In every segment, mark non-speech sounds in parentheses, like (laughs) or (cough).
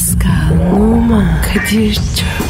Pascal, Oman, Kadir çok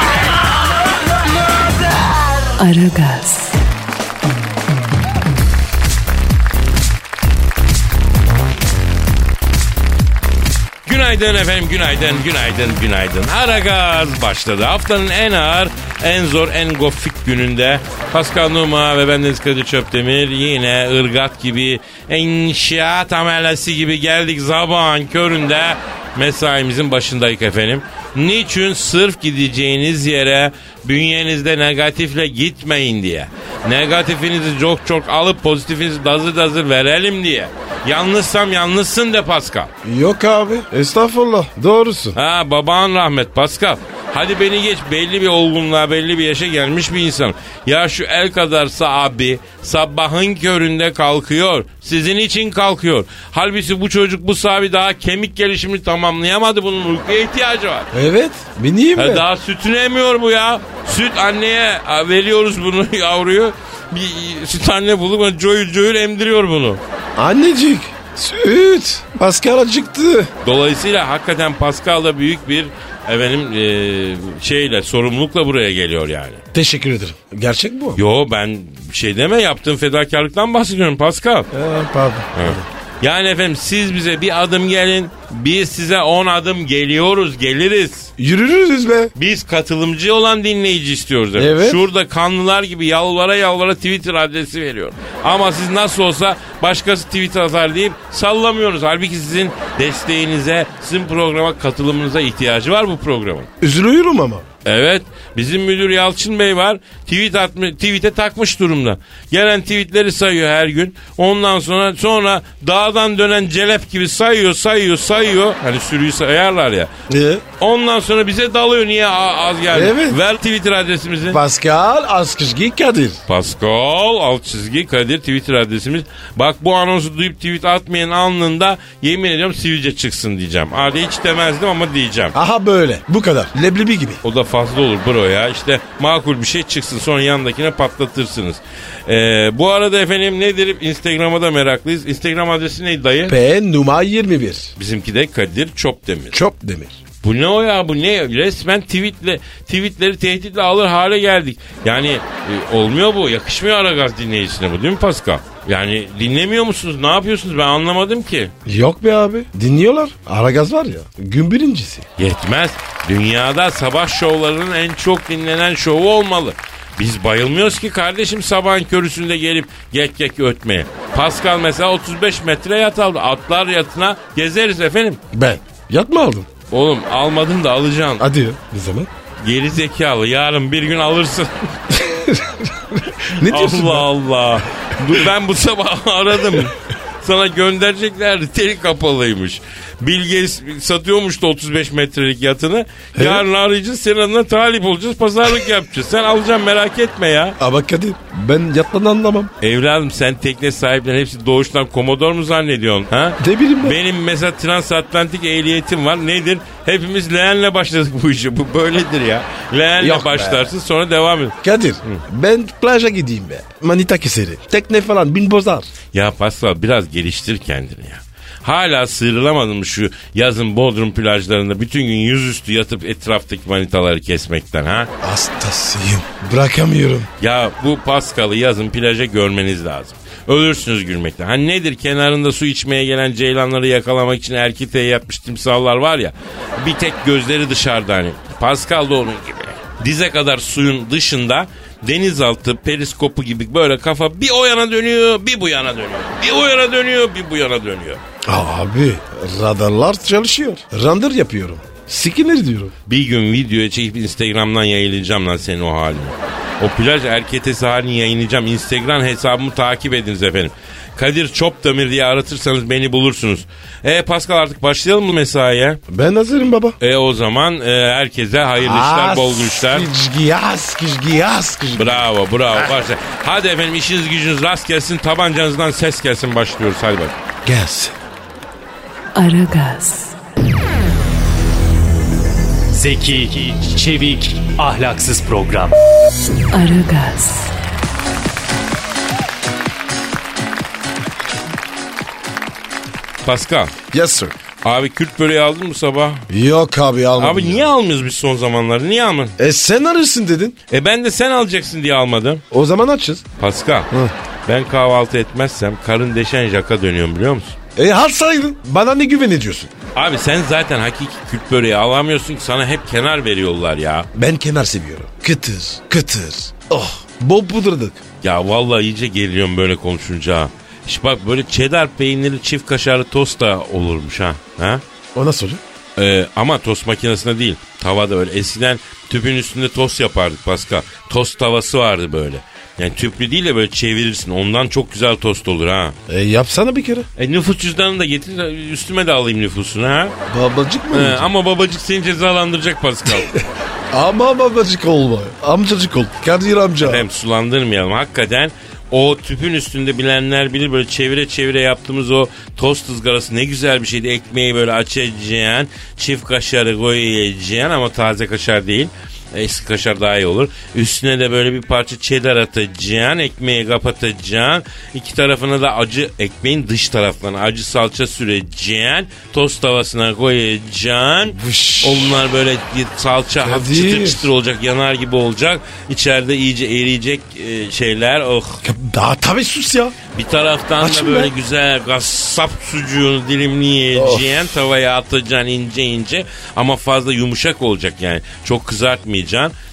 Aragaz, Günaydın efendim, günaydın, günaydın, günaydın. Ara gaz başladı. Haftanın en ağır, en zor, en gofik gününde Pascal Numa ve bendeniz Kadir Çöptemir yine ırgat gibi, inşaat amelesi gibi geldik sabahın köründe mesaimizin başındayız efendim. Niçin? Sırf gideceğiniz yere bünyenizde negatifle gitmeyin diye. Negatifinizi çok çok alıp pozitifinizi dazır dazır verelim diye. Yalnızsam yalnızsın de Pascal. Yok abi. Estağfurullah. Doğrusun. Ha baban rahmet Pascal. Hadi beni geç belli bir olgunluğa belli bir yaşa gelmiş bir insan. Ya şu el kadarsa abi sabahın köründe kalkıyor. Sizin için kalkıyor. Halbuki bu çocuk bu sabi daha kemik gelişimini tamamlayamadı. Bunun uykuya ihtiyacı var. Evet. Bineyim mi? daha sütünü emiyor bu ya. Süt anneye veriyoruz bunu (laughs) yavruyu. Bir süt anne bulup coyul coyul emdiriyor bunu. Annecik. Süt. Pascal acıktı. Dolayısıyla hakikaten Pascal da büyük bir efendim e, şeyle sorumlulukla buraya geliyor yani. Teşekkür ederim. Gerçek bu. Yo ben şey deme yaptığın fedakarlıktan bahsediyorum Pascal. Ha, pardon. Yani efendim siz bize bir adım gelin biz size on adım geliyoruz geliriz. Yürürüz be. Biz katılımcı olan dinleyici istiyoruz. efendim. Evet. Şurada kanlılar gibi yalvara yalvara Twitter adresi veriyor. Ama siz nasıl olsa başkası Twitter atar deyip sallamıyoruz. Halbuki sizin desteğinize, sizin programa katılımınıza ihtiyacı var bu programın. Üzülüyorum ama. Evet bizim müdür Yalçın Bey var tweet atmış, tweet'e takmış durumda. Gelen tweetleri sayıyor her gün. Ondan sonra sonra dağdan dönen celep gibi sayıyor sayıyor sayıyor. Hani sürüyü sayarlar ya. Ee? Ondan sonra bize dalıyor niye az geldi. Evet. Ver Twitter adresimizi. Pascal Askışgi Kadir. Pascal alt çizgi Kadir Twitter adresimiz. Bak bu anonsu duyup tweet atmayan anında yemin ediyorum sivilce çıksın diyeceğim. Hadi hiç demezdim ama diyeceğim. Aha böyle. Bu kadar. Leblebi gibi. O da fazla olur bro ya. İşte makul bir şey çıksın sonra yanındakine patlatırsınız. Ee, bu arada efendim nedir? Instagram'a da meraklıyız. Instagram adresi neydi dayı? P numara 21. Bizimki de Kadir Çopdemir. Çok demir. Bu ne o ya bu ne? Resmen tweetle, tweetleri tehditle alır hale geldik. Yani e, olmuyor bu. Yakışmıyor Aragaz dinleyicisine bu değil mi Pascal? Yani dinlemiyor musunuz? Ne yapıyorsunuz? Ben anlamadım ki. Yok be abi. Dinliyorlar. Aragaz var ya. Gün birincisi. Yetmez. Dünyada sabah şovlarının en çok dinlenen şovu olmalı. Biz bayılmıyoruz ki kardeşim sabahın körüsünde gelip gek gek ötmeye. Pascal mesela 35 metre yat aldı. Atlar yatına gezeriz efendim. Ben. Yatma aldım. Oğlum almadın da alacaksın. Hadi ya. Ne zaman? Geri zekalı yarın bir gün alırsın. (laughs) Ne diyorsun? Allah Allah. Dur, ben bu sabah aradım. Sana göndereceklerdi. Teli kapalıymış. Bilge satıyormuş da 35 metrelik yatını. Yarın arayacağız. Senin adına talip olacağız. Pazarlık yapacağız. Sen alacaksın merak etme ya. Ama Kadir ben yatmadan anlamam. Evladım sen tekne sahipleri hepsi doğuştan komodor mu zannediyorsun? Ha? Ne bileyim ben. Benim mesela transatlantik ehliyetim var. Nedir? Hepimiz leğenle başladık bu işi. Bu böyledir ya. Leğenle Yok be. başlarsın sonra devam et. Kadir ben plaja gideyim be. Manita keseri. Tekne falan bin bozar. Ya Pascal biraz geliştir kendini ya. Hala sıyrılamadın mı şu yazın Bodrum plajlarında bütün gün yüzüstü yatıp etraftaki manitaları kesmekten ha? Hastasıyım. Bırakamıyorum. Ya bu Pascal'ı yazın plaja görmeniz lazım. Ölürsünüz gülmekten. Hani nedir kenarında su içmeye gelen ceylanları yakalamak için erkiteğe yapmış timsahlar var ya. Bir tek gözleri dışarıda hani. Pascal da onun gibi. Dize kadar suyun dışında denizaltı periskopu gibi böyle kafa bir o yana dönüyor bir bu yana dönüyor. Bir o yana dönüyor bir bu yana dönüyor. Abi radarlar çalışıyor. Render yapıyorum. Sikinir diyorum. Bir gün videoya çekip Instagram'dan yayınlayacağım lan senin o halini. O plaj erketesi halini yayınlayacağım. Instagram hesabımı takip ediniz efendim. Kadir Çopdemir diye aratırsanız beni bulursunuz. E Pascal artık başlayalım mı mesaiye? Ben hazırım baba. E o zaman e, herkese hayırlı işler, bol güçler. Kışgiyas, kışgiyas. Bravo bravo. Başla. Hadi efendim işiniz gücünüz rast gelsin tabancanızdan ses gelsin başlıyoruz hadi bak. Gelsin. Aragaz, Zeki, çevik, ahlaksız program. Aragaz, Pascal Yes sir. abi Kürt böreği aldın mı sabah? Yok abi almadım. Abi ya. niye almıyoruz biz son zamanlarda niye almadın? E sen arırsın dedin. E ben de sen alacaksın diye almadım. O zaman açız. Pascal ben kahvaltı etmezsem karın deşen jaka dönüyorum biliyor musun? E alsaydın. Bana ne güven ediyorsun? Abi sen zaten hakiki Kürt böreği alamıyorsun ki sana hep kenar veriyorlar ya. Ben kenar seviyorum. Kıtır, kıtır. Oh, bol pudırdık. Ya vallahi iyice geliyorum böyle konuşunca. İşte bak böyle cheddar peynirli çift kaşarlı tost da olurmuş ha. ha? O nasıl oluyor? Ee, ama tost makinesinde değil. Tavada öyle. Eskiden tüpün üstünde tost yapardık Pascal. Tost tavası vardı böyle. Yani tüplü değil de böyle çevirirsin. Ondan çok güzel tost olur ha. E yapsana bir kere. E nüfus cüzdanını da getir. Üstüme de alayım nüfusunu ha. Babacık mı? Olacak? ama babacık seni cezalandıracak Pascal. (laughs) Ama babacık olma. Amcacık ol. Kadir amca. Hem sulandırmayalım. Hakikaten o tüpün üstünde bilenler bilir böyle çevire çevire yaptığımız o tost ızgarası ne güzel bir şeydi. Ekmeği böyle açacaksın. Çift kaşarı koyacaksın ama taze kaşar değil. Eski kaşar daha iyi olur. Üstüne de böyle bir parça cheddar atacaksın. Ekmeği kapatacaksın. İki tarafına da acı ekmeğin dış taraflarına acı salça süreceksin. Tost tavasına koyacaksın. Vış. Onlar böyle salça hafif çıtır çıtır olacak. Yanar gibi olacak. İçeride iyice eriyecek e, şeyler. Oh. Ya, Daha tabii sus ya. Bir taraftan Açın da böyle be. güzel gassap sucuğunu dilimleyeceksin. Tavaya atacaksın ince ince. Ama fazla yumuşak olacak yani. Çok kızartmayacaksın.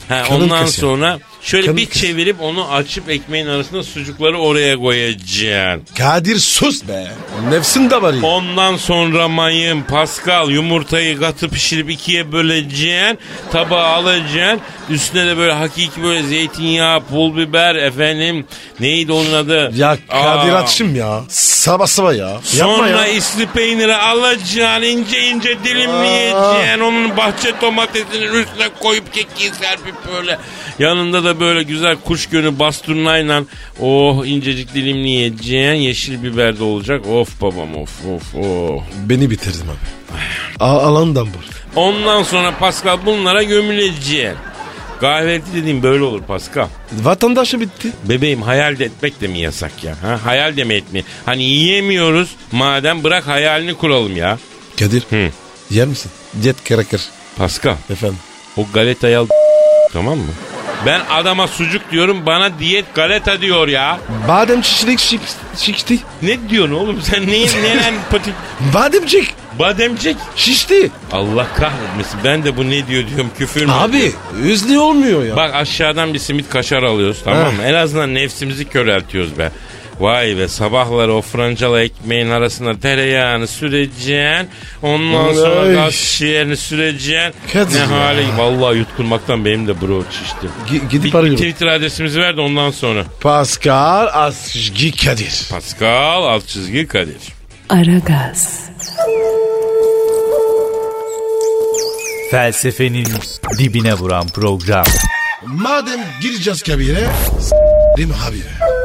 Ha, Kanın ondan kesiyor. sonra şöyle Kanın bir kesiyor. çevirip onu açıp ekmeğin arasına sucukları oraya koyacaksın. Kadir sus be. Nefsin de var ya. Ondan sonra mayın, pascal, yumurtayı katı pişirip ikiye böleceksin. Tabağa alacaksın. Üstüne de böyle hakiki böyle zeytinyağı, pul biber efendim. Neydi onun adı? Ya Kadir Aa. açım ya. Sabah sabah ya. Yapma Sonra ya. isli peyniri alacaksın, ince ince dilimleyeceksin. Onun bahçe domatesinin üstüne koyup kekiği serpip böyle. Yanında da böyle güzel kuş gönü basturnayla oh incecik dilimleyeceksin. Yeşil biber de olacak. Of babam of of of. Beni bitirdim abi. A alandan vur. Ondan sonra Pascal bunlara gömüleceksin. Kahvaltı dediğim böyle olur Pascal. Vatandaşı bitti. Bebeğim hayal de etmek de mi yasak ya? Ha? Hayal de mi etmeyin? Hani yiyemiyoruz madem bırak hayalini kuralım ya. Kadir. Hı. Yer misin? Diyet karakır. Pascal Efendim. o galetayı al tamam mı? Ben adama sucuk diyorum bana diyet galeta diyor ya. Badem şiş, şişti. Ne diyorsun oğlum sen neyin (laughs) neren pati... Bademcik Bademcik. şişti. Allah kahretmesin ben de bu ne diyor diyorum küfür mü? Abi üzlü olmuyor ya. Bak aşağıdan bir simit kaşar alıyoruz tamam mı? En azından nefsimizi köreltiyoruz be. Vay be sabahları o francalı ekmeğin arasına tereyağını süreceksin. Ondan sonra Ay. gaz şişelerini süreceksin. Kadir ne ya. hale vallahi yutkunmaktan benim de bro şişti. Gi- gidip Bir, bir arıyorum. Twitter adresimizi ver de ondan sonra. Pascal Asgi Kadir. Pascal alt çizgi Kadir. Aragaz, Felsefenin dibine vuran program. Madem gireceğiz kabire. S**rim habire.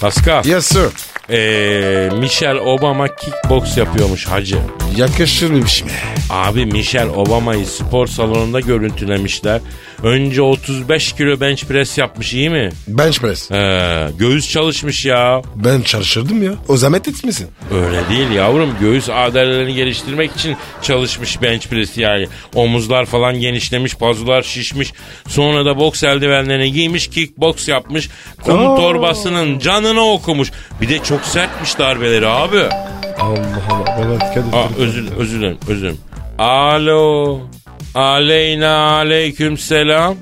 Pascal. Yes sir. Ee, Michelle Obama kickbox yapıyormuş hacı. Yakışır mı? Abi Michelle Obama'yı spor salonunda görüntülemişler. Önce 35 kilo bench press yapmış iyi mi? Bench press. Ee, göğüs çalışmış ya. Ben çalışırdım ya. O zahmet etmesin. Öyle değil yavrum. Göğüs adalelerini geliştirmek için çalışmış bench press yani. Omuzlar falan genişlemiş, pazular şişmiş. Sonra da boks eldivenlerini giymiş, kickbox yapmış. Kum Aa. torbasının canını okumuş. Bir de çok sertmiş darbeleri abi. Allah Allah. Evet Kadir. Aa, özür, özür dilerim, özür dilerim. Alo. Aleyna aleyküm selam.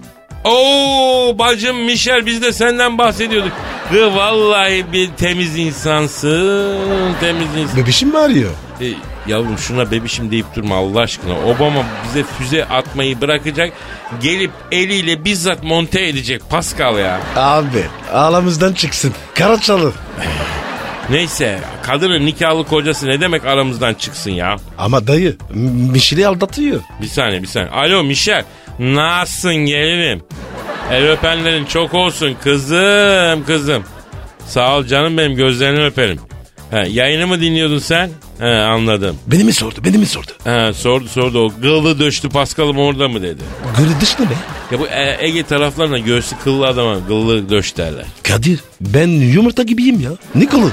Oo bacım Michel biz de senden bahsediyorduk. Kız vallahi bir temiz insansın. Temiz insan. Bebişim mi arıyor? E, yavrum şuna bebişim deyip durma Allah aşkına. Obama bize füze atmayı bırakacak. Gelip eliyle bizzat monte edecek Pascal ya. Abi ağlamızdan çıksın. Karaçalı. Neyse kadının nikahlı kocası ne demek aramızdan çıksın ya. Ama dayı Mişili aldatıyor. Bir saniye bir saniye. Alo Michel. Nasılsın gelinim? El öpenlerin çok olsun kızım kızım. Sağ ol canım benim gözlerini öperim. He, yayını mı dinliyordun sen? He, anladım. Beni mi sordu beni mi sordu? He, sordu sordu o kıllı döştü Paskal'ım orada mı dedi. Gırı dış ne be? Ya bu E- Ege taraflarına göğsü kıllı adama kıllı döş derler. Kadir ben yumurta gibiyim ya. Nikolu.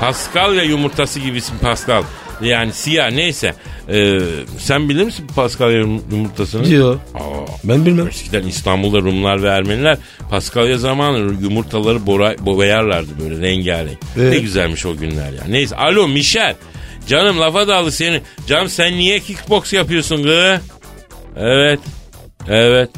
Pascal ya yumurtası gibisin Pascal. Yani siyah neyse. Ee, sen bilir misin Paskalya yum- yumurtasını? Diyor. Aa, Ben bilmem. Eskiden İstanbul'da Rumlar ve Ermeniler Paskalya zamanı yumurtaları bora, boyarlardı böyle rengarenk. Evet. Ne güzelmiş o günler ya. Neyse alo Michel. Canım lafa daldı senin. Canım sen niye kickbox yapıyorsun gı? Evet. Evet.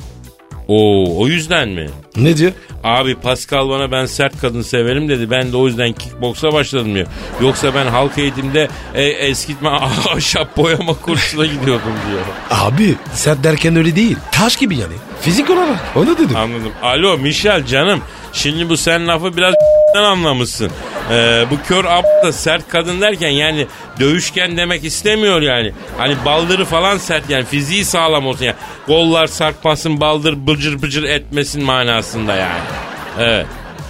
Oo, o yüzden mi? Ne diyor? Abi Pascal bana ben sert kadın severim dedi. Ben de o yüzden kickboksa başladım diyor. Yoksa ben halk eğitimde e, eskitme (laughs) ahşap boyama kursuna gidiyordum diyor. Abi sen derken öyle değil. Taş gibi yani. Fizik olarak. Onu dedim. Anladım. Alo Michel canım. Şimdi bu sen lafı biraz anlamışsın. Ee, bu kör ab da sert kadın derken yani dövüşken demek istemiyor yani. Hani baldırı falan sert yani fiziği sağlam olsun yani. Kollar sarkmasın baldır bıcır bıcır etmesin manasında yani. Evet.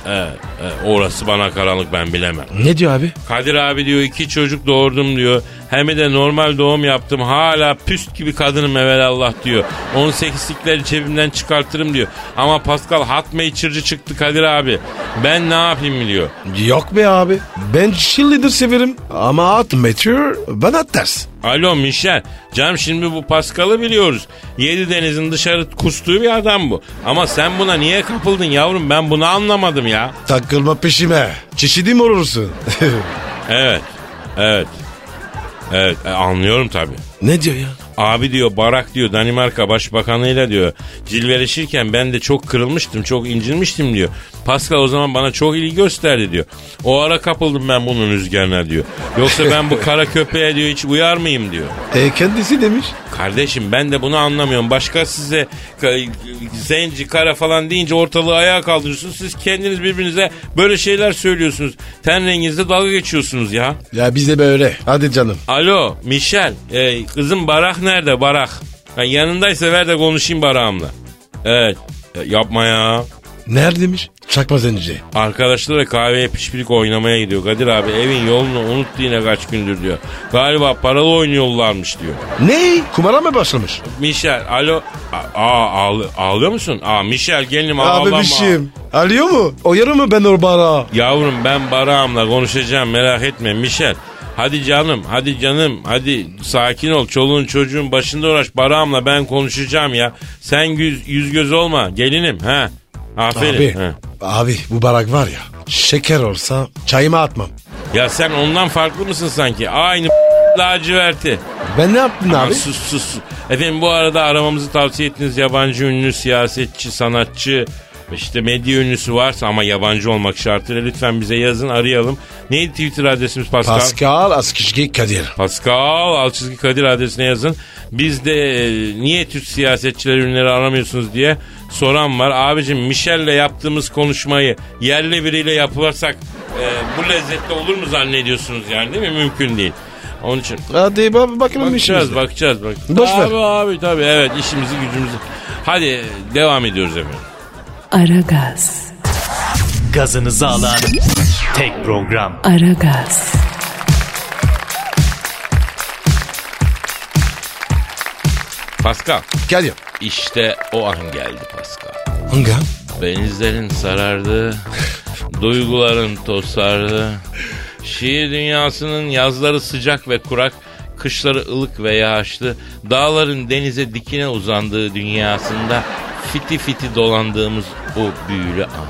Evet, evet. orası bana karanlık ben bilemem. Ne diyor abi? Kadir abi diyor iki çocuk doğurdum diyor. Hem de normal doğum yaptım. Hala püst gibi kadınım Allah diyor. 18'likleri cebimden çıkartırım diyor. Ama Pascal hat içirci çıktı Kadir abi. Ben ne yapayım diyor. Yok be abi. Ben cheerleader severim. Ama at meteor bana ters. Alo Michel. Canım şimdi bu Pascal'ı biliyoruz. Yedi denizin dışarı kustuğu bir adam bu. Ama sen buna niye kapıldın yavrum ben bunu anlamadım ya. Takılma peşime. Çeşidim olursun. (laughs) Evet. Evet. Evet e, anlıyorum tabii. ne diyor ya? Abi diyor Barak diyor Danimarka Başbakanıyla diyor cilveleşirken ben de çok kırılmıştım çok incinmiştim diyor. Pascal o zaman bana çok ilgi gösterdi diyor. O ara kapıldım ben bunun rüzgarına diyor. Yoksa ben bu kara köpeğe diyor hiç uyar mıyım diyor. E kendisi demiş. Kardeşim ben de bunu anlamıyorum. Başka size zenci kara falan deyince ortalığı ayağa kaldırıyorsunuz. Siz kendiniz birbirinize böyle şeyler söylüyorsunuz. Ten renginizde dalga geçiyorsunuz ya. Ya bize böyle. Hadi canım. Alo Michel e, kızım Barak nerede Barak? Ha, yanındaysa ver de konuşayım Barak'ımla. Evet E, yapma ya. Neredeymiş? Çakma zenci. Arkadaşları kahveye pişpirik oynamaya gidiyor. Kadir abi evin yolunu unuttu yine kaç gündür diyor. Galiba paralı oynuyorlarmış diyor. Ne? Kumara mı başlamış? Michel alo. Aa, ağlı- ağlıyor musun? Aa Michel gelinim ağlama. Abi bir şeyim. Alıyor mu? Oyarı mı ben o bara? Yavrum ben Barak'ımla konuşacağım merak etme Michel. Hadi canım hadi canım hadi sakin ol çoluğun çocuğun başında uğraş Barak'ımla ben konuşacağım ya. Sen yüz, yüz göz olma gelinim ha. Aferin. Abi, ha. abi bu barak var ya şeker olsa çayıma atmam. Ya sen ondan farklı mısın sanki? Aynı (laughs) laciverti. Ben ne yaptın Aman abi? Sus sus. Efendim bu arada aramamızı tavsiye ettiğiniz yabancı ünlü, siyasetçi, sanatçı, işte medya ünlüsü varsa ama yabancı olmak şartıyla lütfen bize yazın arayalım. Neydi Twitter adresimiz Pascal? Pascal Askışki Kadir. Pascal alt çizgi Kadir adresine yazın. Biz de e, niye Türk siyasetçileri ünlüleri aramıyorsunuz diye soran var. Abicim Michel'le yaptığımız konuşmayı yerli biriyle yaparsak e, bu lezzetli olur mu zannediyorsunuz yani değil mi? Mümkün değil. Onun için Hadi bak bakalım bakacağız bakacağız. Bak. Boş ver. Tabii abi tabii evet işimizi gücümüzü. Hadi devam ediyoruz efendim. Aragaz, Gazınızı alan tek program. Aragaz, Pascal Kadir. İşte o an geldi Pascal. Hangi an? Benizlerin sarardı, (laughs) duyguların tosardı. Şiir dünyasının yazları sıcak ve kurak, kışları ılık ve yağışlı, dağların denize dikine uzandığı dünyasında fiti fiti dolandığımız o büyülü an.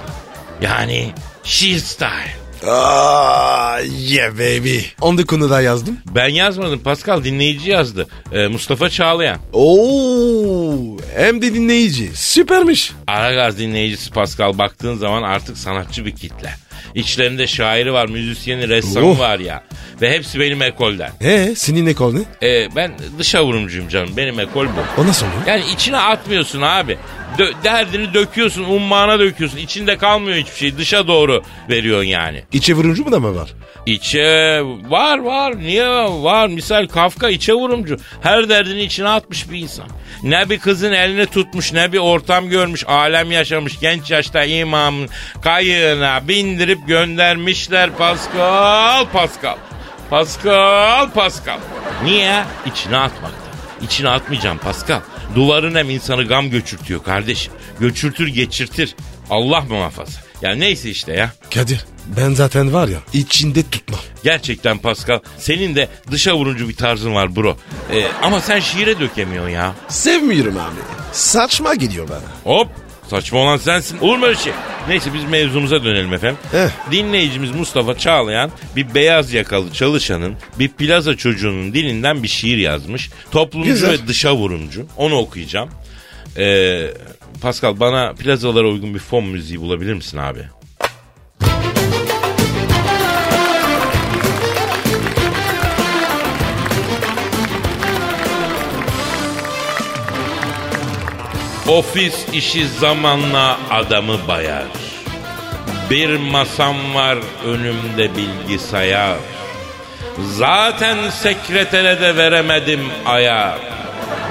Yani şiir style. Aa, yeah baby. Onu konuda yazdım. Ben yazmadım Pascal dinleyici yazdı. Ee, Mustafa Çağlayan. Oo, hem de dinleyici. Süpermiş. Aragaz dinleyicisi Pascal baktığın zaman artık sanatçı bir kitle. İçlerinde şairi var, müzisyeni, ressamı Oh. var ya. Ve hepsi benim ekolden. Ee senin ekol ne? Ee, ben dışa vurumcuyum canım. Benim ekol bu. O nasıl oluyor? Yani içine atmıyorsun abi. Dö- derdini döküyorsun, ummağına döküyorsun. İçinde kalmıyor hiçbir şey. Dışa doğru veriyorsun yani. İçe vuruncu mu da mı var? İçe var var. Niye var? Misal Kafka içe vurumcu. Her derdini içine atmış bir insan. Ne bir kızın elini tutmuş ne bir ortam görmüş. Alem yaşamış. Genç yaşta imamın kayığına bindirip göndermişler Pascal Pascal. Pascal Pascal. Niye? İçine atmaktan. İçine atmayacağım Pascal. Duvarın hem insanı gam göçürtüyor kardeşim. Göçürtür geçirtir. Allah muhafaza. Ya neyse işte ya. Kadir ben zaten var ya içinde tutmam. Gerçekten Pascal senin de dışa vuruncu bir tarzın var bro. Ee, ama sen şiire dökemiyorsun ya. Sevmiyorum abi. Saçma geliyor bana. Hop saçma olan sensin. Olur mu öyle şey? Neyse biz mevzumuza dönelim efendim. Eh. Dinleyicimiz Mustafa Çağlayan bir beyaz yakalı çalışanın bir plaza çocuğunun dilinden bir şiir yazmış. Toplumcu Güzel. ve dışa vurumcu. Onu okuyacağım. Ee, Pascal bana plazalara uygun bir fon müziği bulabilir misin abi? Ofis işi zamanla adamı bayar. Bir masam var önümde bilgisayar. Zaten sekretere de veremedim ayar.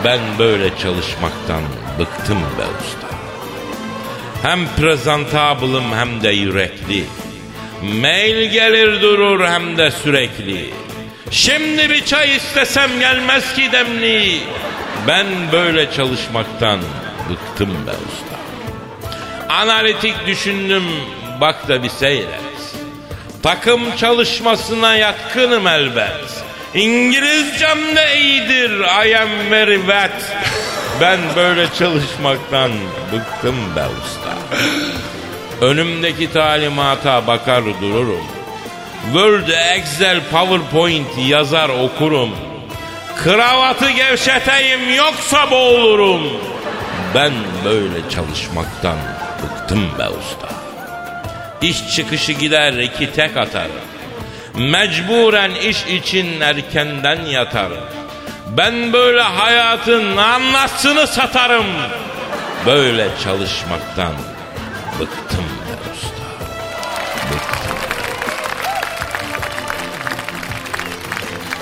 Ben böyle çalışmaktan bıktım be usta. Hem prezentabılım hem de yürekli. Mail gelir durur hem de sürekli. Şimdi bir çay istesem gelmez ki demli. Ben böyle çalışmaktan bıktım be usta. Analitik düşündüm bak da bir seyret. Takım çalışmasına yatkınım elbet. İngilizcem de iyidir I am very wet. Ben böyle çalışmaktan bıktım be usta. Önümdeki talimata bakar dururum. Word, Excel, PowerPoint yazar okurum. Kravatı gevşeteyim yoksa boğulurum. Ben böyle çalışmaktan bıktım be usta. İş çıkışı gider iki tek atar. Mecburen iş için erkenden yatar. Ben böyle hayatın anlasını satarım. Böyle çalışmaktan bıktım be usta. Bıktım.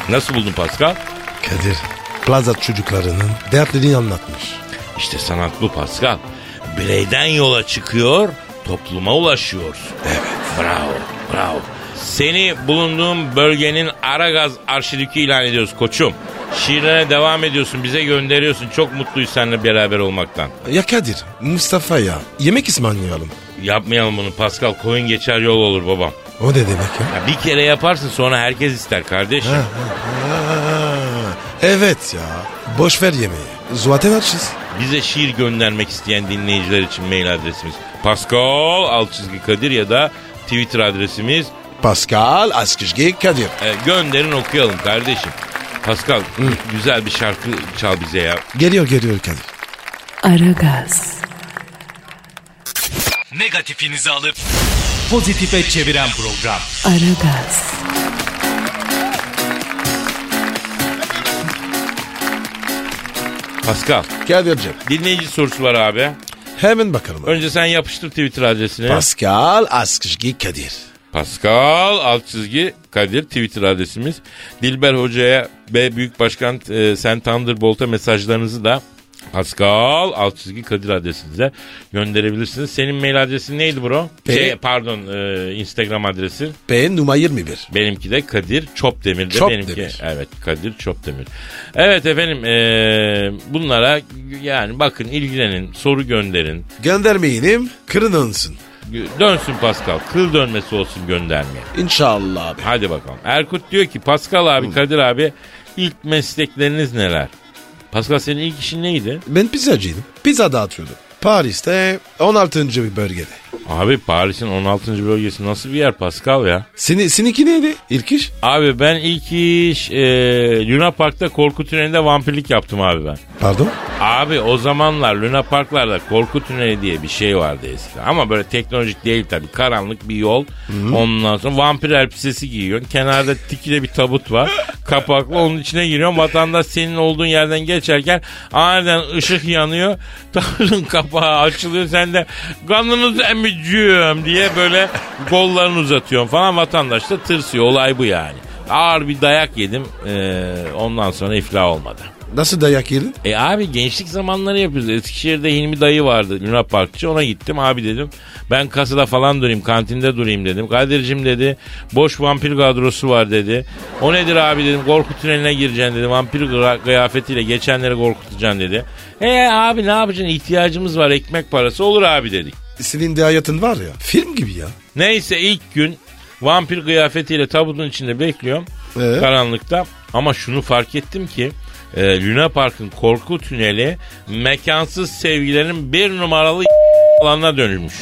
Nasıl buldun Pascal? Kadir plaza çocuklarının dertlerini anlatmış. İşte sanat bu Pascal. Bireyden yola çıkıyor, topluma ulaşıyorsun. Evet. Bravo, bravo. Seni bulunduğum bölgenin Aragaz arşidükü ilan ediyoruz koçum. Şiirlerine devam ediyorsun, bize gönderiyorsun. Çok mutluyuz seninle beraber olmaktan. Ya Kadir Mustafa ya yemek ısmarlayalım. Yapmayalım bunu Pascal, koyun geçer yol olur babam. O ne demek ya? Ya bir kere yaparsın sonra herkes ister kardeşim. Ha, evet ya boş ver yemeği. Zaten açız. Bize şiir göndermek isteyen dinleyiciler için mail adresimiz Pascal alt çizgi Kadir ya da Twitter adresimiz Pascal Askışgi Kadir. E, gönderin okuyalım kardeşim. Pascal güzel bir şarkı çal bize ya. Geliyor geliyor Kadir. Aragaz, Negatifinizi alıp pozitife çeviren program. Aragaz, Pascal Kadir'cim dinleyici sorusu var abi. hemen bakalım. Önce sen yapıştır Twitter adresini. Pascal Askışgi Kadir. Pascal alt çizgi Kadir Twitter adresimiz. Dilber Hoca'ya ve Büyük Başkan e, Sen Thunderbolt'a mesajlarınızı da Pascal alt çizgi Kadir adresinize gönderebilirsiniz. Senin mail adresin neydi bro? P- Şey, pardon e, Instagram adresi. P numara 21. Benimki de Kadir. Çopdemir. Benimki evet Kadir Çopdemir. Evet efendim eee, bunlara yani bakın ilgilenin soru gönderin. Göndermeyelim kırın olsun. Dönsün Pascal kıl dönmesi olsun göndermeye. İnşallah abi. Hadi bakalım. Erkut diyor ki Pascal abi Kadir abi ilk meslekleriniz neler? Pascal senin ilk işin neydi? Ben pizzacıydım. Pizza dağıtıyordum. Paris'te 16. bir bölgede. Abi Paris'in 16. bölgesi nasıl bir yer Pascal ya? Seni, seninki neydi ilk iş? Abi ben ilk iş e, Luna Park'ta korku tünelinde vampirlik yaptım abi ben. Pardon? Abi o zamanlar Luna Parklarda korku tüneli diye bir şey vardı eskiden. Ama böyle teknolojik değil tabii. Karanlık bir yol. Ondan sonra vampir elbisesi giyiyorsun. Kenarda tikile bir tabut var. (laughs) Kapaklı onun içine giriyorsun. Vatandaş senin olduğun yerden geçerken aniden ışık yanıyor. (laughs) Tabutun kapağı açılıyor. Sen de kanınızı emiciğim diye böyle kollarını uzatıyorsun falan. Vatandaş da tırsıyor. Olay bu yani. Ağır bir dayak yedim. Ee, ondan sonra iflah olmadı. Nasıl dayak yedin? E abi gençlik zamanları yapıyoruz. Eskişehir'de Hilmi dayı vardı Luna Parkçı. Ona gittim abi dedim. Ben kasada falan durayım kantinde durayım dedim. Kadir'cim dedi boş vampir kadrosu var dedi. O nedir abi dedim korku tüneline gireceksin dedi. Vampir kıyafetiyle geçenleri korkutacaksın dedi. E abi ne yapacaksın ihtiyacımız var ekmek parası olur abi dedik. Senin de hayatın var ya. Film gibi ya. Neyse ilk gün vampir kıyafetiyle tabutun içinde bekliyorum. Ee? Karanlıkta. Ama şunu fark ettim ki e, Luna Park'ın korku tüneli mekansız sevgilerin bir numaralı (laughs) alanına dönülmüş.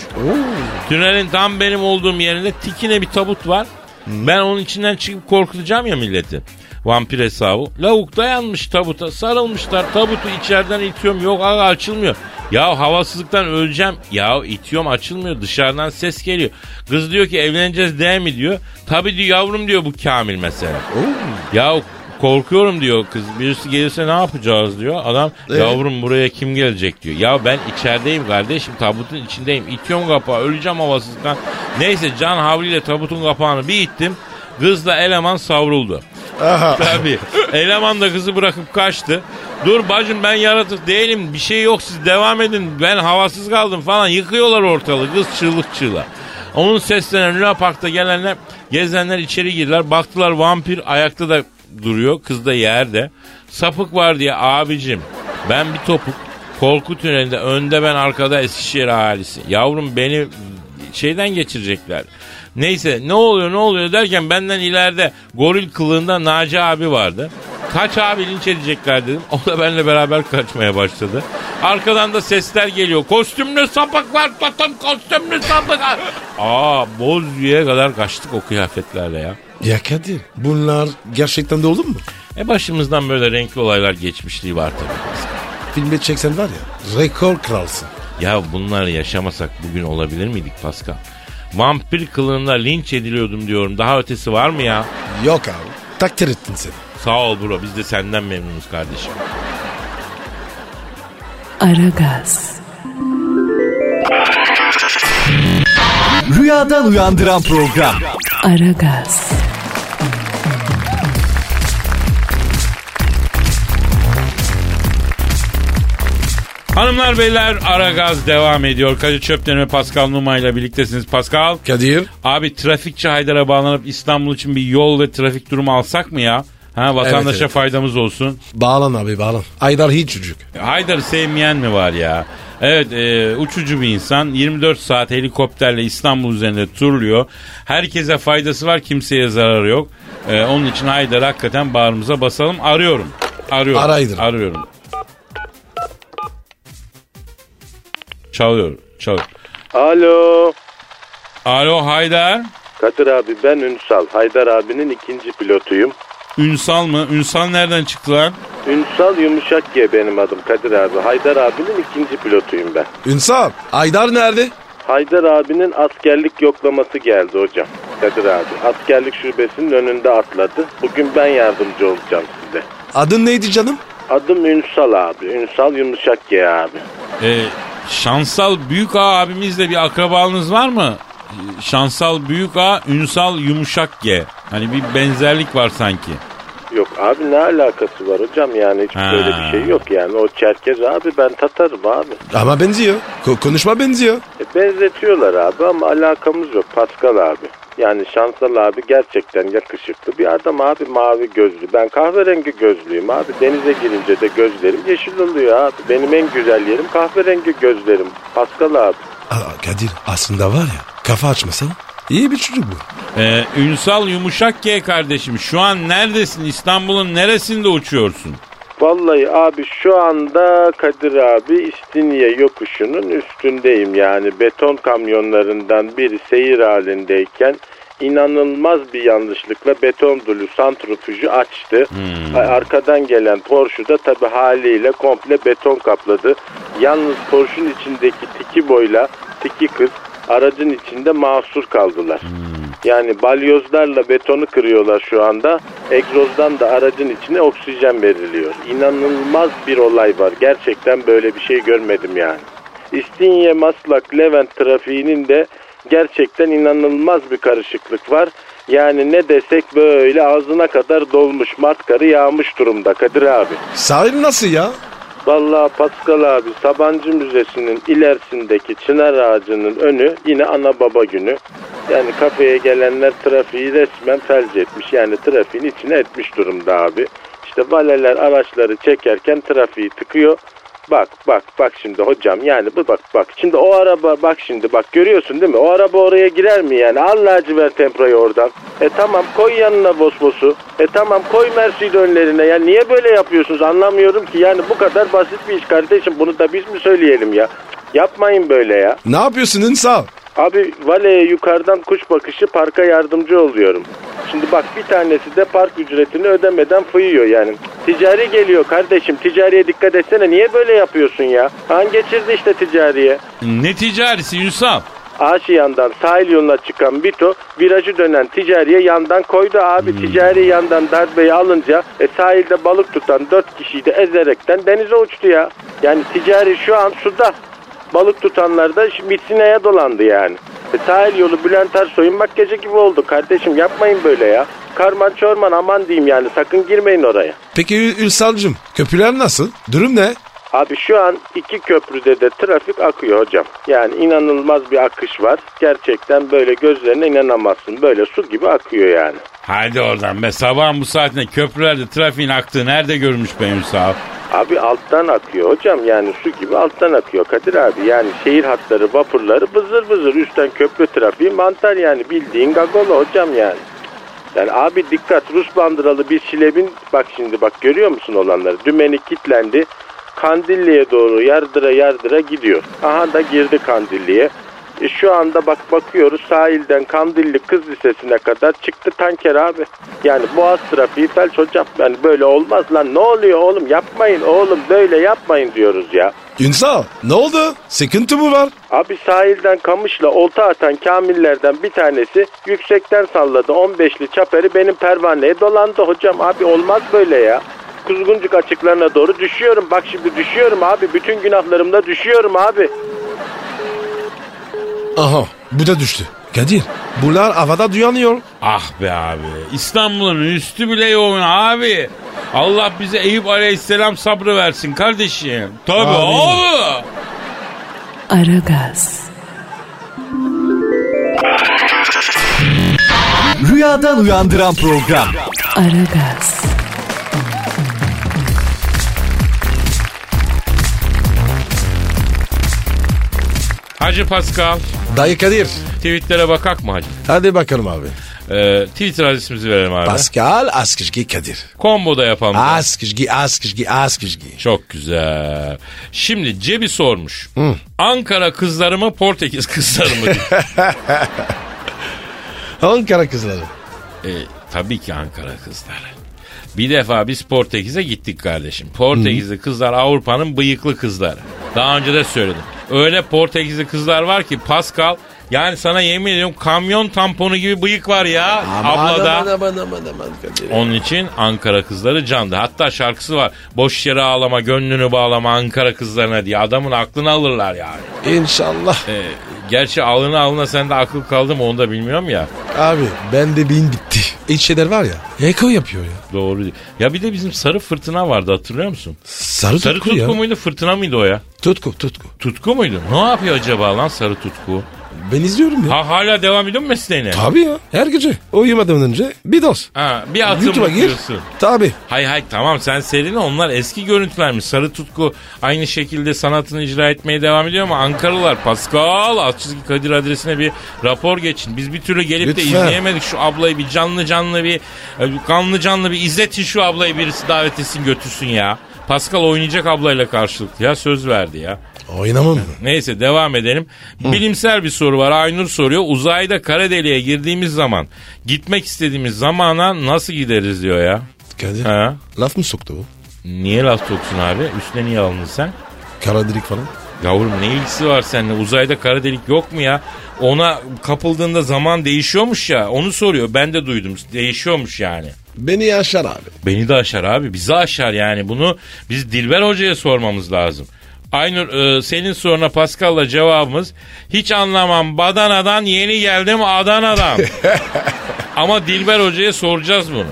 Tünelin tam benim olduğum yerinde tikine bir tabut var. Ben onun içinden çıkıp korkutacağım ya milleti. Vampir hesabı. Lavuk dayanmış tabuta sarılmışlar. Tabutu içeriden itiyorum yok aga açılmıyor. Ya havasızlıktan öleceğim. Ya itiyorum açılmıyor dışarıdan ses geliyor. Kız diyor ki evleneceğiz değil mi diyor. Tabii diyor yavrum diyor bu Kamil mesela. Ya korkuyorum diyor kız. Birisi gelirse ne yapacağız diyor. Adam yavrum buraya kim gelecek diyor. Ya ben içerideyim kardeşim tabutun içindeyim. İtiyorum kapağı öleceğim havasızlıktan. Neyse can havliyle tabutun kapağını bir ittim. Kızla eleman savruldu. Aha. Tabii. Eleman da kızı bırakıp kaçtı. Dur bacım ben yaratık değilim bir şey yok siz devam edin ben havasız kaldım falan yıkıyorlar ortalığı kız çığlık çığlığa. Onun seslenen Luna Park'ta gelenler gezenler içeri girdiler baktılar vampir ayakta da duruyor kız da yerde. Sapık var diye abicim ben bir topuk korku tünelinde önde ben arkada Eskişehir ahalisi. Yavrum beni şeyden geçirecekler. Neyse ne oluyor ne oluyor derken benden ileride goril kılığında Naci abi vardı. Kaç abi linç edecekler dedim. O da benimle beraber kaçmaya başladı. Arkadan da sesler geliyor. Kostümlü sapıklar tutun kostümlü sapıklar. Aa Bozüyük'e kadar kaçtık o kıyafetlerle ya. Ya Kadir bunlar gerçekten de olur mu? E başımızdan böyle renkli olaylar geçmişliği var tabii. Filmde çeksen var ya rekor kralsın. Ya bunları yaşamasak bugün olabilir miydik Pascal? Vampir kılığında linç ediliyordum diyorum. Daha ötesi var mı ya? Yok abi takdir ettin seni. Sağ ol bro biz de senden memnunuz kardeşim. Aragaz, Rüyadan uyandıran program. Aragaz, Hanımlar beyler ara gaz devam ediyor. Kadir Çöpten ve Pascal Numa ile birliktesiniz. Pascal. Kadir Abi trafikçi Haydar'a bağlanıp İstanbul için bir yol ve trafik durumu alsak mı ya? Ha vatandaşa Evet, evet. faydamız olsun. bağlan abi bağlan. Aydar hiç çocuk. Haydar'ı sevmeyen mi var ya? Evet e, uçucu bir insan 24 saat helikopterle İstanbul üzerinde turluyor. Herkese faydası var kimseye zararı yok. E, onun için Haydar'ı hakikaten bağrımıza basalım. Arıyorum. Arıyorum. Ara Haydar'ı. Arıyorum. Çalıyor. Çalıyor. Alo. Alo Haydar. Kadir abi ben Ünsal. Haydar abinin ikinci pilotuyum. Ünsal mı? Ünsal nereden çıktı lan? Ünsal Yumuşak G benim adım Kadir abi. Haydar abinin ikinci pilotuyum ben. Ünsal Aydar nerede? Haydar abinin askerlik yoklaması geldi hocam. Kadir abi. Askerlik şubesinin önünde atladı. Bugün ben yardımcı olacağım size. Adın neydi canım? Adım Ünsal abi. Ünsal Yumuşak G abi. Ee, Şansal Büyük Ağa abimizle bir akrabalığınız var mı? Şansal Büyük Ağa, Ünsal Yumuşak G. Hani bir benzerlik var sanki. Yok abi ne alakası var hocam yani hiç Ha. böyle bir şey yok yani. O Çerkez abi ben Tatarım abi. Ama benziyor. Ko- konuşma benziyor. E, benzetiyorlar abi ama alakamız yok Pascal abi. Yani Şansal abi gerçekten yakışıklı bir adam abi mavi gözlü. Ben kahverengi gözlüyüm abi. Denize girince de gözlerim yeşil oluyor abi. Benim en güzel yerim kahverengi gözlerim. Pascal abi. Aa, Kadir aslında var ya kafa açmasan iyi bir çocuk bu. Ee, Ünsal Yumuşak G kardeşim şu an neredesin? İstanbul'un neresinde uçuyorsun? Vallahi abi şu anda Kadir abi İstinye yokuşunun üstündeyim. Yani beton kamyonlarından biri seyir halindeyken inanılmaz bir yanlışlıkla beton dolu santrifüjü açtı. Arkadan gelen Porsche da tabi haliyle komple beton kapladı. Yalnız Porsche'un içindeki tiki boyla tiki kız aracın içinde mahsur kaldılar. Yani balyozlarla betonu kırıyorlar şu anda. Egzozdan da aracın içine oksijen veriliyor. İnanılmaz bir olay var. Gerçekten böyle bir şey görmedim yani. İstinye, Maslak, Levent trafiğinin de gerçekten inanılmaz bir karışıklık var. Yani ne desek böyle ağzına kadar dolmuş, Mart karı yağmış durumda Kadir abi. Sahil nasıl ya? Vallahi Pascal abi Sabancı Müzesi'nin ilerisindeki çınar ağacının önü yine ana baba günü. Yani kafeye gelenler trafiği resmen felç etmiş. Yani trafiğin içine etmiş durumda abi. İşte valeler araçları çekerken trafiği tıkıyor. Bak bak bak şimdi hocam yani bu bak bak şimdi o araba bak şimdi bak görüyorsun değil mi? O araba oraya girer mi yani? Al lacivert temprayı oradan. E tamam koy yanına bosbosu. E tamam koy Mercedes önlerine. Ya niye böyle yapıyorsunuz anlamıyorum ki. Yani bu kadar basit bir iş kardeşim. Bunu da biz mi söyleyelim ya? Yapmayın böyle ya. Ne yapıyorsun Ünsal? Abi valeye yukarıdan kuş bakışı parka yardımcı oluyorum. Şimdi bak bir tanesi de park ücretini ödemeden fıyıyor yani. Ticari geliyor kardeşim ticariye dikkat etsene niye böyle yapıyorsun ya? Han geçirdi işte ticariye. Ne ticarisi Ünsal? Aşiyan'dan sahil yoluna çıkan Bito virajı dönen ticariye yandan koydu abi. Ticari yandan darbeyi alınca e, sahilde balık tutan dört kişiyi de ezerekten denize uçtu ya. Yani ticari şu an suda. Balık tutanlar da şimdi Misina'ya dolandı yani. E, sahil yolu Bülent Ersoy'un makyajı gibi oldu. Kardeşim yapmayın böyle ya. Karman çorman aman diyeyim yani sakın girmeyin oraya. Peki Ü- Ünsal'cım köprüler nasıl? Durum ne? Abi şu an iki köprüde de trafik akıyor hocam. Yani inanılmaz bir akış var. Gerçekten böyle gözlerine inanamazsın. Böyle su gibi akıyor yani. Hadi oradan be sabahın bu saatinde köprülerde trafiğin aktığı nerede görmüş be Ünsal? Abi alttan akıyor hocam yani su gibi alttan akıyor Kadir abi. Yani şehir hatları vapurları bızır bızır üstten köprü trafiği mantar yani bildiğin gagola hocam yani. Yani abi dikkat Rus bandıralı bir şilebin bak şimdi bak görüyor musun olanları? Dümeni kilitlendi. Kandilli'ye doğru yardıra yardıra gidiyor. Aha da girdi Kandilli'ye. E şu anda bak bakıyoruz sahilden Kandilli Kız Lisesi'ne kadar çıktı tanker abi. Yani boğaz trafiği felç hocam. Yani böyle olmaz lan ne oluyor oğlum yapmayın oğlum böyle yapmayın diyoruz ya. Ünsal ne oldu? Sıkıntı mı var? Abi sahilden kamışla olta atan kamillerden bir tanesi yüksekten salladı 15'li çaperi benim pervaneye dolandı hocam abi olmaz böyle ya. Kuzguncuk açıklarına doğru düşüyorum bak şimdi düşüyorum abi bütün günahlarımda düşüyorum abi. Aha bu da düştü. Kadir bunlar havada duyanıyor. Ah be abi İstanbul'un üstü bile yoğun abi. Allah bize Eyüp Aleyhisselam sabrı versin kardeşim. Tabii abi. Aragaz, Rüyadan uyandıran program. Aragaz, Hacı Pascal Dayı Kadir. tweetlere bakak mı hacı? Hadi bakalım abi. Ee, Twitter adresimizi verelim abi. Pascal Askışgi Kadir. Komboda yapalım. Askışgi Askışgi Askışgi. Çok güzel. Şimdi Cebi sormuş. Ankara kızları mı Portekiz kızları mı? (laughs) Ankara kızları. E, tabii ki Ankara kızları. Bir defa biz Portekiz'e gittik kardeşim. Portekizli kızlar Avrupa'nın bıyıklı kızları. Daha önce de söyledim. Öyle Portekizli kızlar var ki Pascal yani sana yemin ediyorum kamyon tamponu gibi bıyık var ya ablada. Aman aman aman aman Kadir. Onun için Ankara kızları candı. Hatta şarkısı var. Boş yere ağlama, gönlünü bağlama Ankara kızlarına diye. Adamın aklını alırlar yani. İnşallah. Ee, gerçi alına alına sende akıl kaldı mı onu da bilmiyorum ya. Abi ben de bin bitti. İç şeyler var ya. Eko yapıyor ya. Doğru. Ya bir de bizim sarı fırtına vardı hatırlıyor musun? Sarı, Sarı tutku, tutku ya. muydu fırtına mıydı o ya? Tutku tutku. Tutku muydu? Ne yapıyor acaba lan sarı tutku? Ben izliyorum ya. Ha hala devam ediyor mu mesleğine? Tabii ya. Her gece. Uyumadan önce bir doz. Ha, bir atım YouTube'a gir. bakıyorsun. Tabii. Hay hay tamam sen serini onlar eski görüntülermiş. Sarı Tutku aynı şekilde sanatını icra etmeye devam ediyor ama Ankaralılar Pascal alt çizgi Kadir adresine bir rapor geçin. Biz bir türlü gelip de Lütfen. izleyemedik şu ablayı bir canlı canlı bir e, kanlı canlı bir izletin şu ablayı birisi davet etsin götürsün ya. Pascal oynayacak ablayla karşılıklı ya söz verdi ya. Oynamam mı? Neyse devam edelim. Bilimsel bir soru var. Aynur soruyor. Uzayda kara deliğe girdiğimiz zaman gitmek istediğimiz zamana nasıl gideriz diyor ya. Kadir. Ha? Laf mı soktu bu? Niye laf soksun abi? Üstüne niye alındın sen? Kara delik falan. Yavrum ne ilgisi var seninle? Uzayda kara delik yok mu ya? Ona kapıldığında zaman değişiyormuş ya. Onu soruyor. Ben de duydum. Değişiyormuş yani. Beni yaşar abi. Beni de aşar abi. Bizi aşar yani. Bunu biz Dilber Hoca'ya sormamız lazım. Aynur e, senin soruna Pascal'la cevabımız hiç anlamam Badana'dan yeni geldim Adana'dan. (laughs) Ama Dilber Hoca'ya soracağız bunu.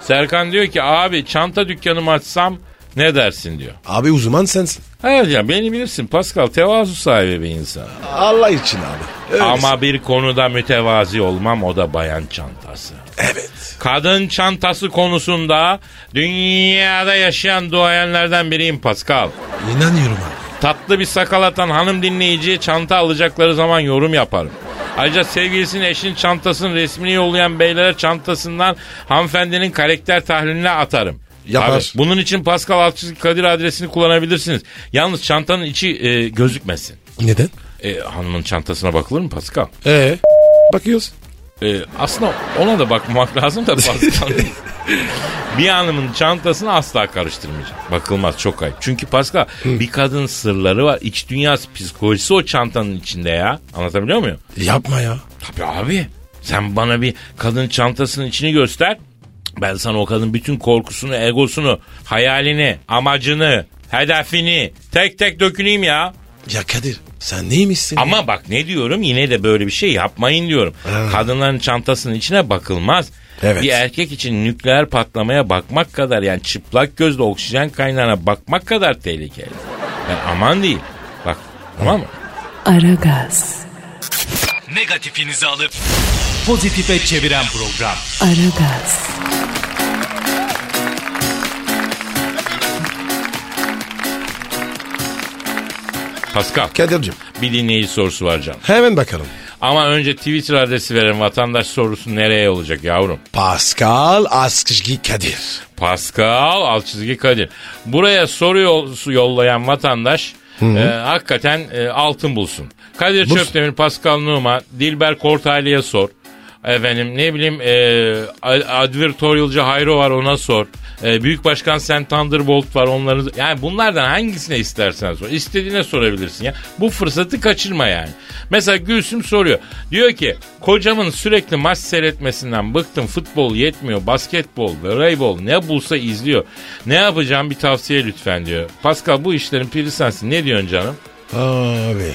Serkan diyor ki abi çanta dükkanımı açsam ne dersin diyor. Abi uzman sensin. Evet ya beni bilirsin Pascal tevazu sahibi bir insan. Allah için abi. Öylesin. Ama bir konuda mütevazi olmam o da bayan çantası. Evet. Kadın çantası konusunda dünyada yaşayan duayenlerden biriyim Pascal. İnanıyorum abi. Tatlı bir sakal atan hanım dinleyiciye çanta alacakları zaman yorum yaparım. Ayrıca sevgilisinin eşinin çantasının resmini yollayan beylere çantasından hanımefendinin karakter tahlilini atarım. Yapar. Tabii. Bunun için Pascal Altçızı Kadir adresini kullanabilirsiniz. Yalnız çantanın içi e, gözükmesin. Neden? E, hanımın çantasına bakılır mı Pascal? Ee, bakıyoruz. E, aslında ona da bakmak (laughs) lazım da Pascal. (laughs) bir hanımın çantasını asla karıştırmayacak. Bakılmaz çok ayıp. Çünkü Pascal bir kadın sırları var. İç dünyası psikolojisi o çantanın içinde ya. Anlatabiliyor muyum? Yapma ya. Tabii abi. Sen bana bir kadın çantasının içini göster. Ben sana o kadın bütün korkusunu, egosunu, hayalini, amacını, hedefini tek tek döküneyim ya. Ya Kadir sen neymişsin? Ama bak ne diyorum yine de böyle bir şey yapmayın diyorum. Ha. Kadınların çantasının içine bakılmaz. Evet. Bir erkek için nükleer patlamaya bakmak kadar yani çıplak gözle oksijen kaynağına bakmak kadar tehlikeli. Yani aman değil. Bak tamam mı? Aragaz, Negatifinizi alıp pozitife çeviren program. Aragaz, Pascal Kadir'cim bir dinleyici sorusu var canım. hemen bakalım. Ama önce Twitter adresi veren vatandaş sorusu nereye olacak yavrum? Pascal Askışgi Kadir. Pascal alt çizgi Kadir. Buraya soru yol- yollayan vatandaş e, hakikaten e, altın bulsun. Kadir Bulsun. Çöptemir, Pascal Numa, Dilber Kortaylı'ya sor. Efendim ne bileyim e, ad- advertorialcı Hayro var ona sor. E, Büyük Başkan Sen Thunderbolt var onları yani bunlardan hangisine istersen sor. İstediğine sorabilirsin ya. Bu fırsatı kaçırma yani. Mesela Gülsüm soruyor. Diyor ki kocamın sürekli maç seyretmesinden bıktım. Futbol yetmiyor. Basketbol, voleybol ne bulsa izliyor. Ne yapacağım bir tavsiye lütfen diyor. Pascal bu işlerin piri sensin. Ne diyorsun canım? Abi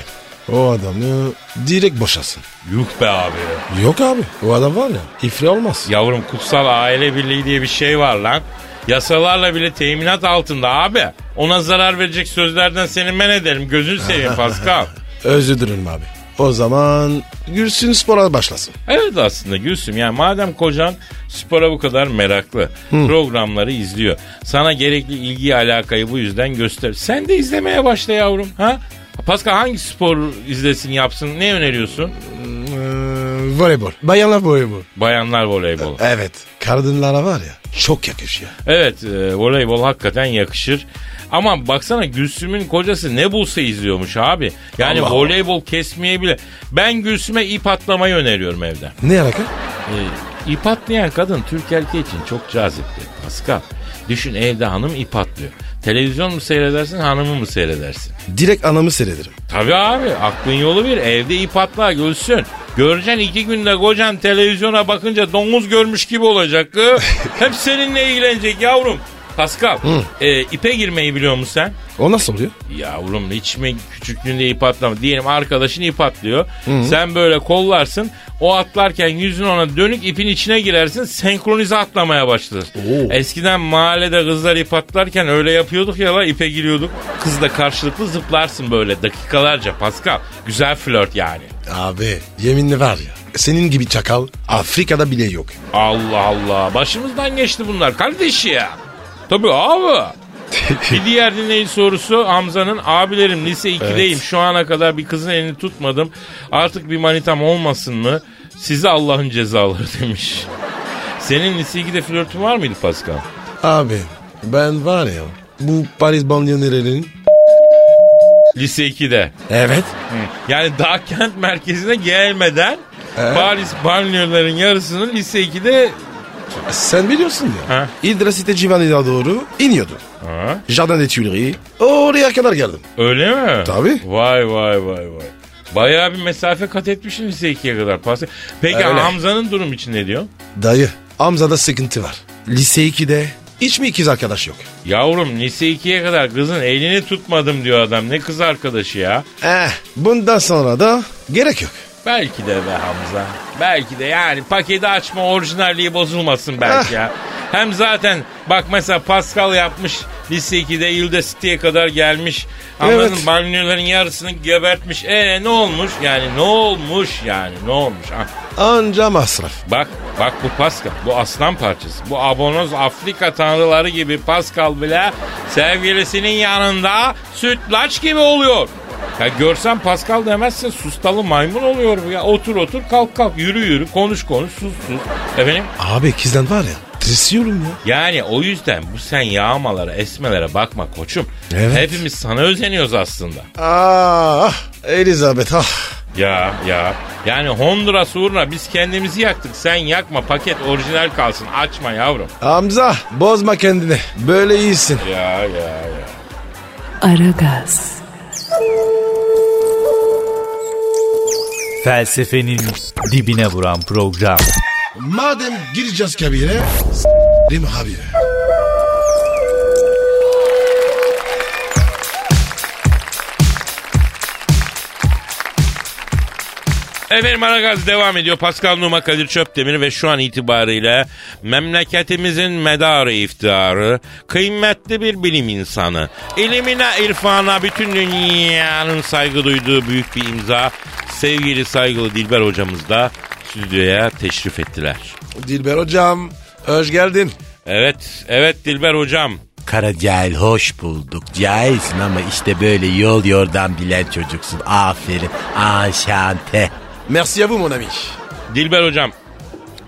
o adamı direkt boşasın. Yuh be abi. Yok abi o adam var ya ifri olmaz. Yavrum kutsal aile birliği diye bir şey var lan. Yasalarla bile teminat altında abi. Ona zarar verecek sözlerden seni men ederim. Gözünü seveyim (laughs) Pascal. Özür dilerim abi. O zaman Gülsün spora başlasın. Evet aslında Gülsüm yani madem kocan spora bu kadar meraklı programları izliyor. Sana gerekli ilgi alakayı bu yüzden göster. Sen de izlemeye başla yavrum. Ha? Pascal hangi spor izlesin yapsın ne öneriyorsun? Ee, voleybol. Bayanlar voleybol. Bayanlar voleybolu. Evet. Kadınlara var ya çok yakışıyor. Evet e, voleybol hakikaten yakışır. Ama baksana Gülsüm'ün kocası ne bulsa izliyormuş abi. Yani Allah voleybol kesmeye bile. Ben Gülsüm'e ip atlamayı öneriyorum evde. Ne alaka? E, ip atlayan kadın Türk erkeği için çok cazipti. Pascal. Düşün evde hanım ip atlıyor. Televizyon mu seyredersin hanımı mı seyredersin? Direkt anamı seyrederim. Tabii abi aklın yolu bir evde ip atla Gülsün. Göreceksin iki günde kocan televizyona bakınca domuz görmüş gibi olacak. (laughs) Hep seninle ilgilenecek yavrum. Pascal, e, ipe girmeyi biliyor musun sen? O nasıl oluyor? Yavrum hiç mi küçüklüğünde ip atlama? Diyelim arkadaşın ip atlıyor. Sen böyle kollarsın. O atlarken yüzün ona dönük ipin içine girersin. Senkronize atlamaya başlar. Oo. Eskiden mahallede kızlar ip atlarken öyle yapıyorduk ya la ipe giriyorduk. Kızla karşılıklı zıplarsın böyle dakikalarca Pascal. Güzel flört yani. Abi yeminli var ya senin gibi çakal Afrika'da bile yok. Allah Allah. Başımızdan geçti bunlar kardeş ya. Tabii abi. bir diğer dinleyici sorusu Hamza'nın abilerim lise 2'deyim şu ana kadar bir kızın elini tutmadım artık bir manitam olmasın mı size Allah'ın cezaları (laughs) demiş. Senin lise 2'de flörtün var mıydı Pascal? Abi ben var ya Bu Paris banliyönerinin. Lise 2'de. Evet. Yani daha kent merkezine gelmeden Paris banliyölerin yarısının lise 2'de Sen biliyorsun ya. Ha. İdrasite Civanı'na doğru iniyordu. Ha, Jardin des Tuileries. Oraya kadar geldim. öyle mi? Tabii. Vay vay vay vay. Bayağı bir mesafe kat etmişsin lise 2'ye kadar. Pas- Peki Öyle. Hamza'nın durum için ne diyor? Dayı Hamza'da sıkıntı var. Lise 2'de hiç mi ikiz arkadaş yok? Yavrum lise 2'ye kadar kızın elini tutmadım diyor adam. Ne kız arkadaşı ya? Eh bundan sonra da gerek yok. Belki de be Hamza. Belki de yani paketi açma orijinalliği bozulmasın belki ya. (laughs) Hem zaten bak mesela Pascal yapmış lise 2'de Ilde City'ye kadar gelmiş. Anladın Evet. mı? Banliyölerin yarısını gebertmiş. E ne olmuş yani ne olmuş yani ne olmuş? Ah, Anca masraf. Bak bak bu Pascal bu aslan parçası. Bu abonoz Afrika tanrıları gibi Pascal bile sevgilisinin yanında sütlaç gibi oluyor. Ya görsen Pascal demezsin sustalı maymun oluyor bu ya. Otur otur kalk kalk yürü yürü konuş konuş sus sus. Efendim? Abi ikizden var ya. Tırsıyorum ya. Yani o yüzden bu sen yağmalara esmelere bakma koçum. Evet. Hepimiz sana özeniyoruz aslında. Ah Elizabeth ah. Ya ya. Yani Honduras uğruna biz kendimizi yaktık. Sen yakma paket orijinal kalsın. Açma yavrum. Hamza bozma kendini. Böyle iyisin. Ya ya ya. Aragaz, Felsefenin dibine vuran program. Madem gireceğiz kabire. S**rim abi. Efendim Aragaz devam ediyor. Pascal Numa Kadir Çöptemir ve şu an itibariyle memleketimizin medarı iftiharı, kıymetli bir bilim insanı, ilimine, irfana bütün dünyanın saygı duyduğu büyük bir imza, sevgili saygılı Dilber hocamız da stüdyoya teşrif ettiler. Dilber hocam hoş geldin. Evet, evet Dilber hocam. Kara cahil hoş bulduk. Cahilsin ama işte böyle yol yordan bilen çocuksun. Aferin. Anşante. Merci à vous mon ami. Dilber hocam,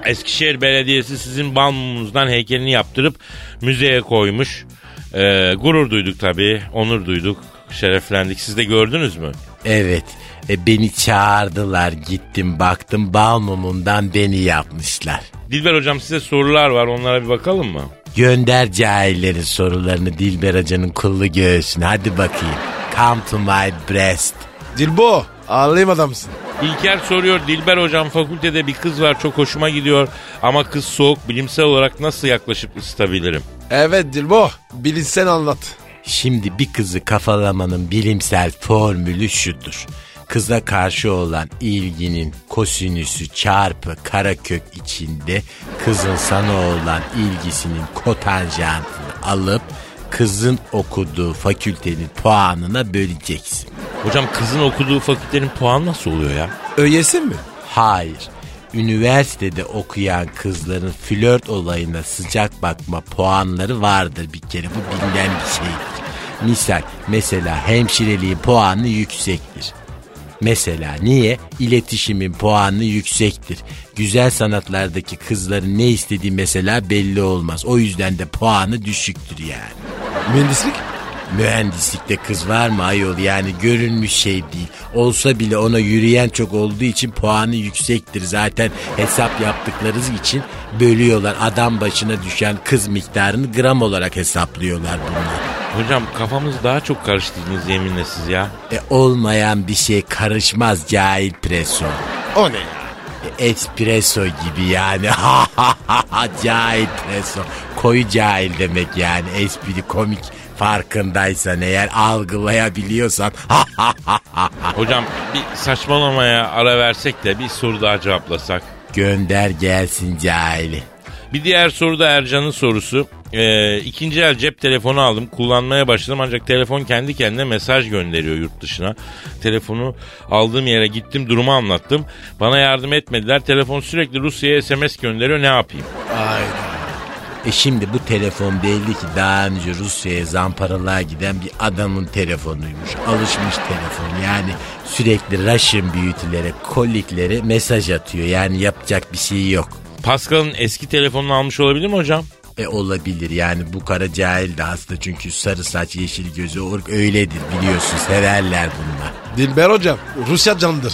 Eskişehir Belediyesi sizin balmumunuzdan heykelini yaptırıp müzeye koymuş. Ee, gurur duyduk tabii, onur duyduk, şereflendik. Siz de gördünüz mü? Evet. E, beni çağırdılar gittim baktım bal mumundan beni yapmışlar. Dilber hocam size sorular var onlara bir bakalım mı? Gönder cahillerin sorularını Dilber Hoca'nın kullu göğsüne hadi bakayım. Come to my breast. Dilbo alayım adamsın. İlker soruyor Dilber hocam fakültede bir kız var çok hoşuma gidiyor ama kız soğuk bilimsel olarak nasıl yaklaşıp ısıtabilirim? Evet Dilbo bilinsen anlat. Şimdi bir kızı kafalamanın bilimsel formülü şudur. Kıza karşı olan ilginin kosinüsü çarpı karakök içinde kızın sana olan ilgisinin kotanjantını alıp kızın okuduğu fakültenin puanına böleceksin. Hocam kızın okuduğu fakültenin puanı nasıl oluyor ya? Öylesin mi? Hayır. Üniversitede okuyan kızların flört olayına sıcak bakma puanları vardır bir kere. Bu bilinen bir şeydir. Misal mesela hemşireliğin puanı yüksektir. Mesela niye? İletişimin puanı yüksektir. Güzel sanatlardaki kızların ne istediği mesela belli olmaz. O yüzden de puanı düşüktür yani. Mühendislik? Mühendislikte kız var mı ayol yani görünmüş şey değil. Olsa bile ona yürüyen çok olduğu için puanı yüksektir. Zaten hesap yaptıkları için bölüyorlar. Adam başına düşen kız miktarını gram olarak hesaplıyorlar bunlar. Hocam kafamız daha çok karıştırdınız yeminle siz ya. E olmayan bir şey karışmaz cahil preso. O ne ya? E, espresso gibi yani. (laughs) cahil preso. Koyu cahil demek yani. Espri komik farkındaysan eğer algılayabiliyorsan. (laughs) Hocam bir saçmalamaya ara versek de bir soru daha cevaplasak. Gönder gelsin cahili. Bir diğer soru da Ercan'ın sorusu. Ee, ikinci el cep telefonu aldım. Kullanmaya başladım ancak telefon kendi kendine mesaj gönderiyor yurt dışına. Telefonu aldığım yere gittim durumu anlattım. Bana yardım etmediler. Telefon sürekli Rusya'ya SMS gönderiyor ne yapayım? Ayda. E şimdi bu telefon belli ki daha önce Rusya'ya zamparalığa giden bir adamın telefonuymuş. Alışmış telefon yani sürekli Russian büyütülere, koliklere mesaj atıyor. Yani yapacak bir şey yok. Pascal'ın eski telefonunu almış olabilir mi hocam? E olabilir yani bu kara cahil de hasta çünkü sarı saç yeşil gözü or- öyledir biliyorsun severler bunlar. Dilber hocam Rusya candır.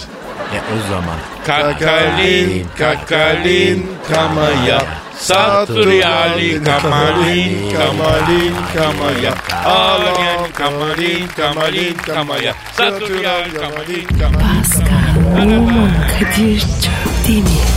E o zaman Kakalin, kakalin, kamaya. Saturiyali, kamalin, kamalin, kamaya. Algen, kamalin, kamalin, kamaya. Saturiyali, kamalin, kamalin. Pascal, Oman, Kadir çok değil mi?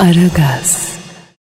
Aragaz.